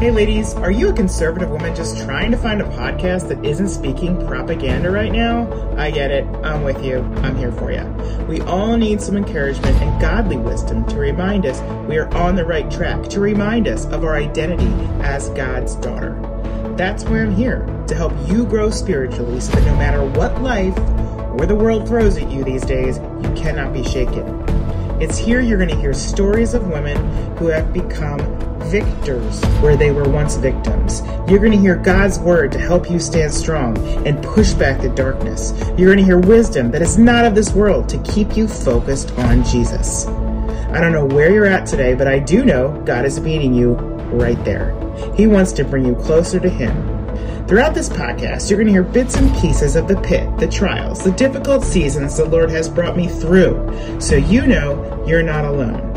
Hey, ladies, are you a conservative woman just trying to find a podcast that isn't speaking propaganda right now? I get it. I'm with you. I'm here for you. We all need some encouragement and godly wisdom to remind us we are on the right track, to remind us of our identity as God's daughter. That's why I'm here, to help you grow spiritually so that no matter what life or the world throws at you these days, you cannot be shaken. It's here you're going to hear stories of women who have become victors where they were once victims. You're going to hear God's word to help you stand strong and push back the darkness. You're going to hear wisdom that is not of this world to keep you focused on Jesus. I don't know where you're at today, but I do know God is meeting you right there. He wants to bring you closer to Him. Throughout this podcast, you're going to hear bits and pieces of the pit, the trials, the difficult seasons the Lord has brought me through, so you know you're not alone.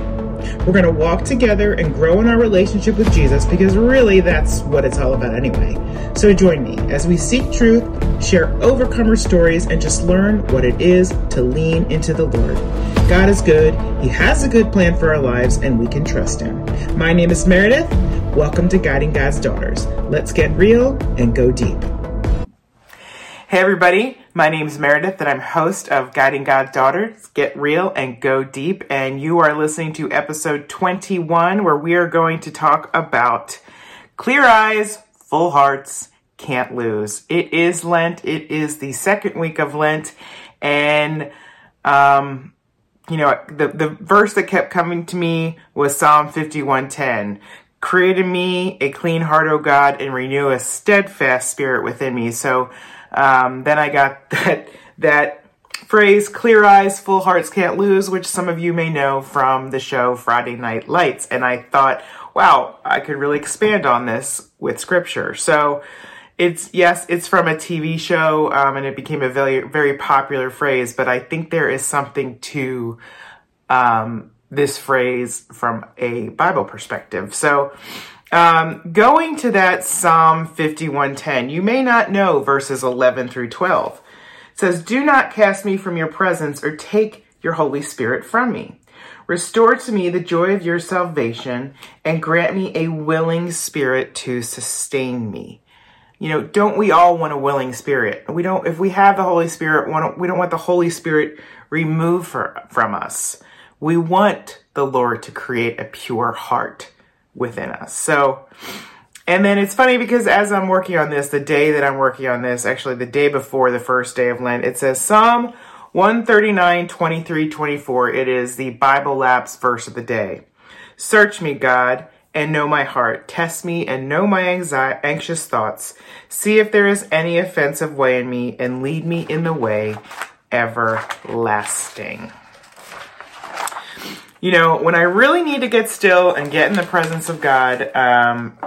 We're going to walk together and grow in our relationship with Jesus because really that's what it's all about anyway. So join me as we seek truth, share overcomer stories, and just learn what it is to lean into the Lord. God is good, He has a good plan for our lives, and we can trust Him. My name is Meredith. Welcome to Guiding God's Daughters. Let's get real and go deep. Hey, everybody. My name is Meredith, and I'm host of Guiding God's Daughters Get Real and Go Deep. And you are listening to episode 21, where we are going to talk about clear eyes, full hearts, can't lose. It is Lent, it is the second week of Lent. And, um, you know, the, the verse that kept coming to me was Psalm 51:10. Create in me a clean heart, O God, and renew a steadfast spirit within me. So um, then I got that that phrase, clear eyes, full hearts can't lose, which some of you may know from the show Friday Night Lights. And I thought, wow, I could really expand on this with scripture. So it's, yes, it's from a TV show, um, and it became a very, very popular phrase, but I think there is something to, um, this phrase from a Bible perspective. So, um, going to that Psalm 51:10, you may not know verses 11 through 12. It says, "Do not cast me from your presence or take your Holy Spirit from me. Restore to me the joy of your salvation and grant me a willing spirit to sustain me." You know, don't we all want a willing spirit? We don't if we have the Holy Spirit, we don't want the Holy Spirit removed from us. We want the Lord to create a pure heart within us. So, and then it's funny because as I'm working on this, the day that I'm working on this, actually the day before the first day of Lent, it says Psalm 139, 23, 24. It is the Bible Labs verse of the day. Search me, God, and know my heart. Test me and know my anxi- anxious thoughts. See if there is any offensive way in me and lead me in the way everlasting you know, when I really need to get still and get in the presence of God, um,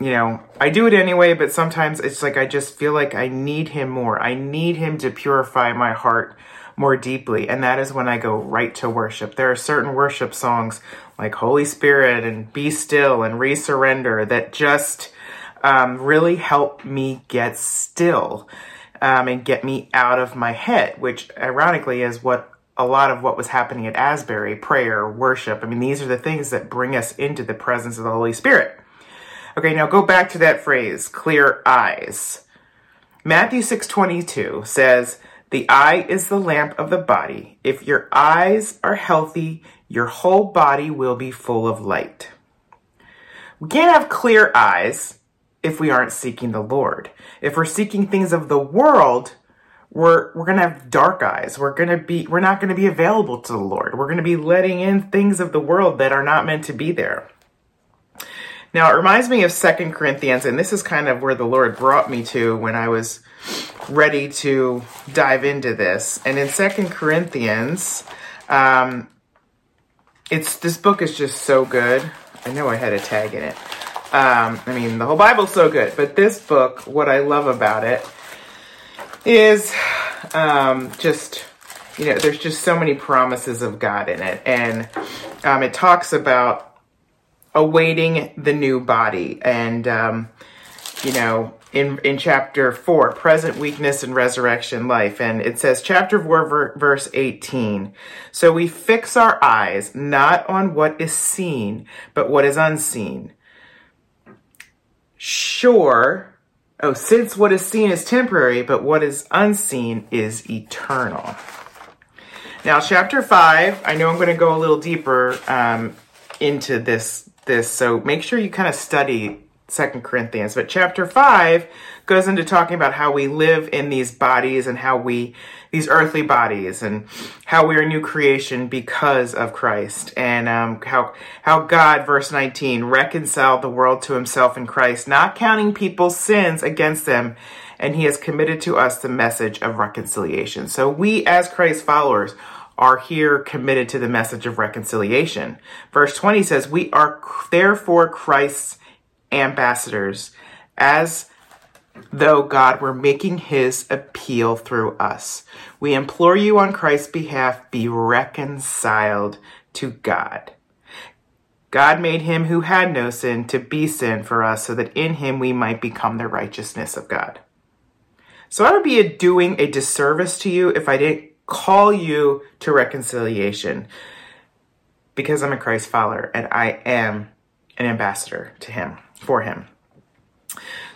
you know, I do it anyway, but sometimes it's like I just feel like I need Him more. I need Him to purify my heart more deeply. And that is when I go right to worship. There are certain worship songs like Holy Spirit and Be Still and Resurrender that just um, really help me get still um, and get me out of my head, which ironically is what a lot of what was happening at Asbury prayer, worship. I mean, these are the things that bring us into the presence of the Holy Spirit. Okay, now go back to that phrase, clear eyes. Matthew 6:22 says, "The eye is the lamp of the body. If your eyes are healthy, your whole body will be full of light." We can't have clear eyes if we aren't seeking the Lord. If we're seeking things of the world, we're we're going to have dark eyes. We're going to be we're not going to be available to the Lord. We're going to be letting in things of the world that are not meant to be there. Now, it reminds me of Second Corinthians and this is kind of where the Lord brought me to when I was ready to dive into this. And in Second Corinthians, um, it's this book is just so good. I know I had a tag in it. Um, I mean, the whole Bible's so good, but this book, what I love about it is um, just you know there's just so many promises of God in it, and um, it talks about awaiting the new body, and um, you know in in chapter four, present weakness and resurrection life, and it says chapter four verse eighteen. So we fix our eyes not on what is seen, but what is unseen sure. Oh, since what is seen is temporary, but what is unseen is eternal. Now, chapter five. I know I'm going to go a little deeper um, into this. This, so make sure you kind of study Second Corinthians. But chapter five goes into talking about how we live in these bodies and how we, these earthly bodies and how we are new creation because of Christ and um, how, how God, verse 19, reconciled the world to himself in Christ, not counting people's sins against them. And he has committed to us the message of reconciliation. So we as Christ followers are here committed to the message of reconciliation. Verse 20 says, we are therefore Christ's ambassadors as though God were making his appeal through us. We implore you on Christ's behalf, be reconciled to God. God made him who had no sin to be sin for us so that in him we might become the righteousness of God. So I would be doing a disservice to you if I didn't call you to reconciliation because I'm a Christ follower and I am an ambassador to him, for him.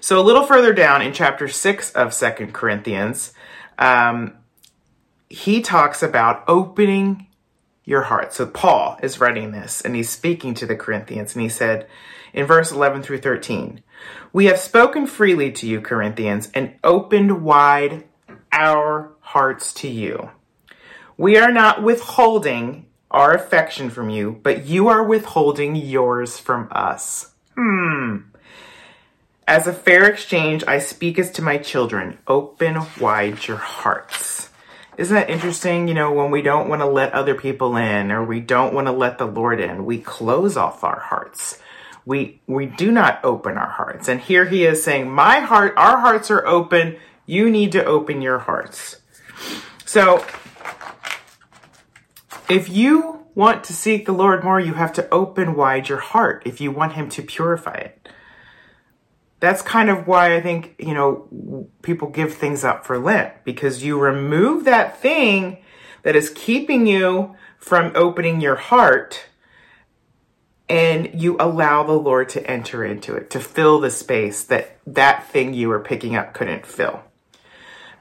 So a little further down in chapter 6 of Second Corinthians, um, he talks about opening your heart. So Paul is writing this and he's speaking to the Corinthians and he said in verse 11 through 13, We have spoken freely to you, Corinthians, and opened wide our hearts to you. We are not withholding our affection from you, but you are withholding yours from us. Hmm. As a fair exchange, I speak as to my children. Open wide your hearts. Isn't that interesting? You know, when we don't want to let other people in or we don't want to let the Lord in, we close off our hearts. We, we do not open our hearts. And here he is saying, my heart, our hearts are open. You need to open your hearts. So if you want to seek the Lord more, you have to open wide your heart if you want him to purify it that's kind of why I think, you know, people give things up for Lent because you remove that thing that is keeping you from opening your heart and you allow the Lord to enter into it, to fill the space that that thing you were picking up couldn't fill.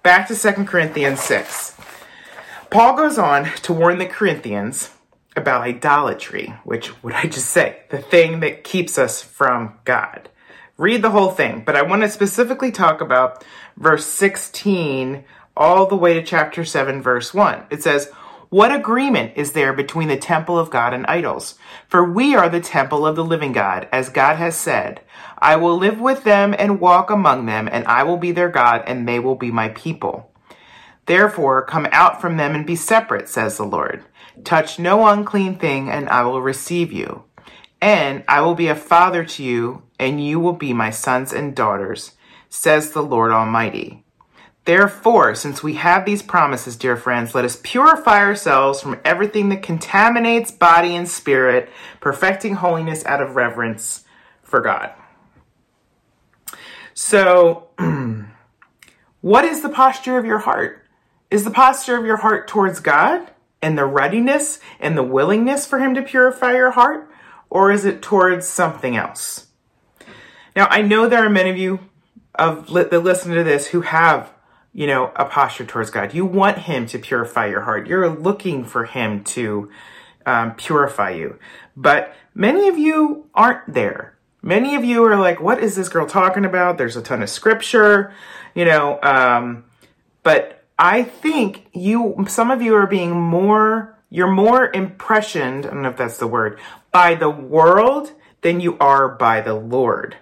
Back to 2 Corinthians 6. Paul goes on to warn the Corinthians about idolatry, which, what I just say, the thing that keeps us from God. Read the whole thing, but I want to specifically talk about verse 16 all the way to chapter 7, verse 1. It says, What agreement is there between the temple of God and idols? For we are the temple of the living God, as God has said, I will live with them and walk among them, and I will be their God, and they will be my people. Therefore, come out from them and be separate, says the Lord. Touch no unclean thing, and I will receive you. And I will be a father to you, and you will be my sons and daughters, says the Lord Almighty. Therefore, since we have these promises, dear friends, let us purify ourselves from everything that contaminates body and spirit, perfecting holiness out of reverence for God. So, what is the posture of your heart? Is the posture of your heart towards God and the readiness and the willingness for Him to purify your heart? or is it towards something else? Now, I know there are many of you of that listen to this who have, you know, a posture towards God. You want Him to purify your heart. You're looking for Him to um, purify you. But many of you aren't there. Many of you are like, what is this girl talking about? There's a ton of scripture, you know, um, but I think you, some of you are being more you're more impressioned, I don't know if that's the word, by the world than you are by the Lord.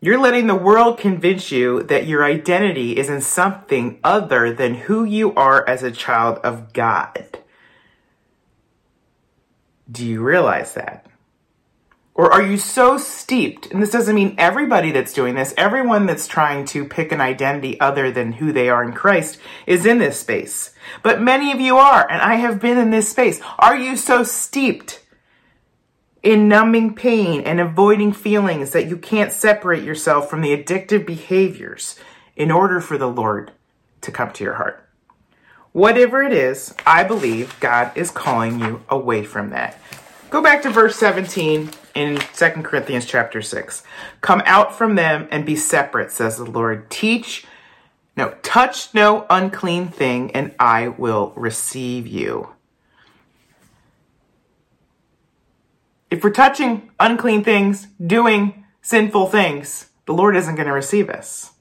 You're letting the world convince you that your identity is in something other than who you are as a child of God. Do you realize that? Or are you so steeped, and this doesn't mean everybody that's doing this, everyone that's trying to pick an identity other than who they are in Christ is in this space. But many of you are, and I have been in this space. Are you so steeped in numbing pain and avoiding feelings that you can't separate yourself from the addictive behaviors in order for the Lord to come to your heart? Whatever it is, I believe God is calling you away from that Go back to verse 17 in 2 Corinthians chapter 6. Come out from them and be separate, says the Lord. Teach, no, touch no unclean thing, and I will receive you. If we're touching unclean things, doing sinful things, the Lord isn't going to receive us.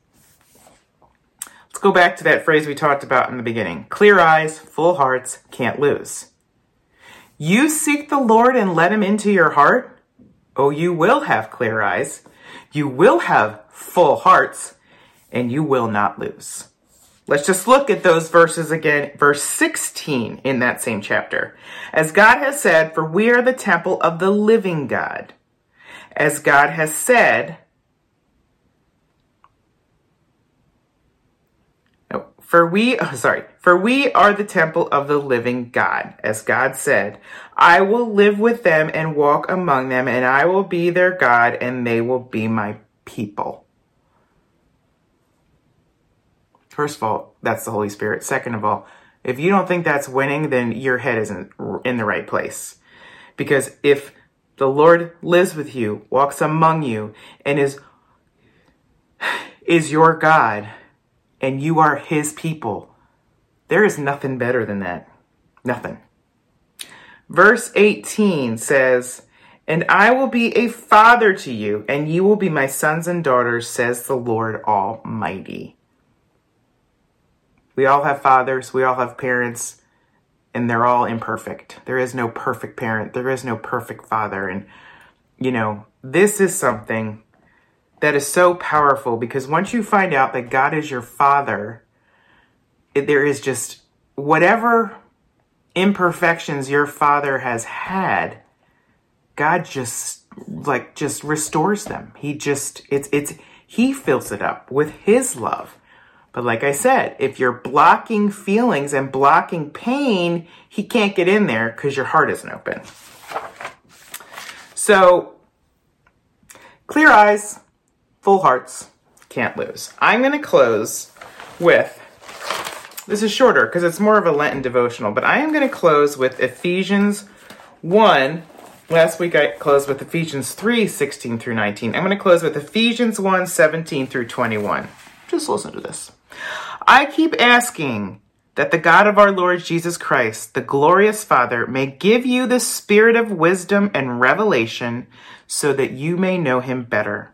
Let's go back to that phrase we talked about in the beginning clear eyes, full hearts, can't lose. You seek the Lord and let him into your heart? Oh, you will have clear eyes, you will have full hearts, and you will not lose. Let's just look at those verses again. Verse 16 in that same chapter. As God has said, for we are the temple of the living God. As God has said, For we, oh, sorry, for we are the temple of the living God. As God said, I will live with them and walk among them, and I will be their God, and they will be my people. First of all, that's the Holy Spirit. Second of all, if you don't think that's winning, then your head isn't in the right place. Because if the Lord lives with you, walks among you, and is, is your God, and you are his people. There is nothing better than that. Nothing. Verse 18 says, And I will be a father to you, and you will be my sons and daughters, says the Lord Almighty. We all have fathers, we all have parents, and they're all imperfect. There is no perfect parent, there is no perfect father. And, you know, this is something that is so powerful because once you find out that God is your father, it, there is just whatever imperfections your father has had, God just like just restores them. He just it's it's he fills it up with his love. But like I said, if you're blocking feelings and blocking pain, he can't get in there because your heart isn't open. So, clear eyes, full hearts can't lose. I'm going to close with this is shorter because it's more of a Lenten devotional, but I am going to close with Ephesians 1. Last week I closed with Ephesians 3 16 through 19. I'm going to close with Ephesians 1 17 through 21. Just listen to this. I keep asking that the God of our Lord Jesus Christ, the glorious Father, may give you the spirit of wisdom and revelation so that you may know him better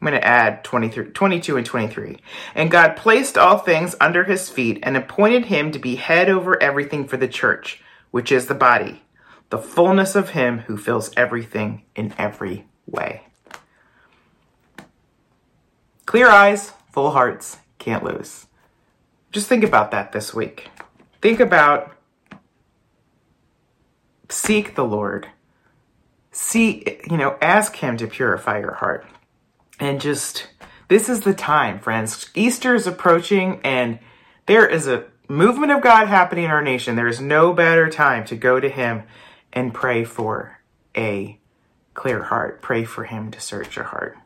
I'm going to add 22 and 23. And God placed all things under his feet and appointed him to be head over everything for the church, which is the body, the fullness of him who fills everything in every way. Clear eyes, full hearts, can't lose. Just think about that this week. Think about seek the Lord. See, you know, ask him to purify your heart. And just this is the time, friends. Easter is approaching and there is a movement of God happening in our nation. There is no better time to go to him and pray for a clear heart. Pray for him to search your heart.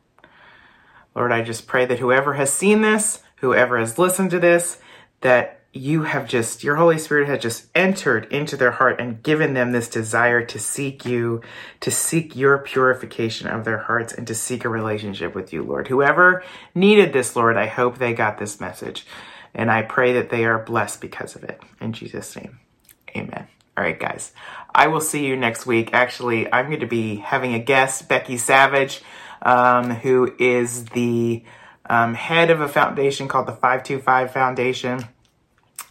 Lord, I just pray that whoever has seen this, whoever has listened to this, that you have just, your Holy Spirit has just entered into their heart and given them this desire to seek you, to seek your purification of their hearts and to seek a relationship with you, Lord. Whoever needed this, Lord, I hope they got this message. And I pray that they are blessed because of it. In Jesus' name, amen. All right, guys. I will see you next week. Actually, I'm going to be having a guest, Becky Savage um, who is the um, head of a foundation called the 525 Foundation.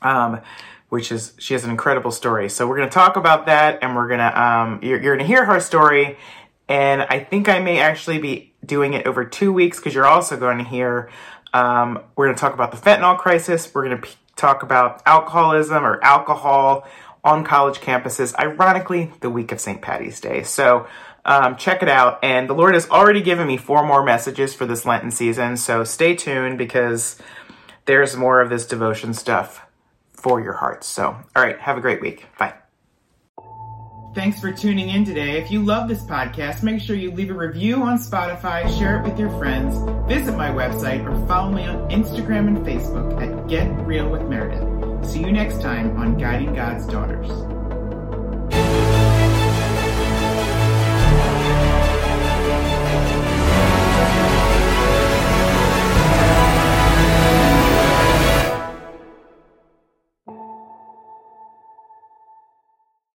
Um, which is she has an incredible story. So we're going to talk about that, and we're gonna um, you're, you're going to hear her story, and I think I may actually be doing it over two weeks because you're also going to hear. Um, we're going to talk about the fentanyl crisis. We're going to p- talk about alcoholism or alcohol on college campuses. Ironically, the week of St. Patty's Day. So. Um, check it out. And the Lord has already given me four more messages for this Lenten season. So stay tuned because there's more of this devotion stuff for your hearts. So, all right, have a great week. Bye. Thanks for tuning in today. If you love this podcast, make sure you leave a review on Spotify, share it with your friends, visit my website, or follow me on Instagram and Facebook at Get Real with Meredith. See you next time on Guiding God's Daughters.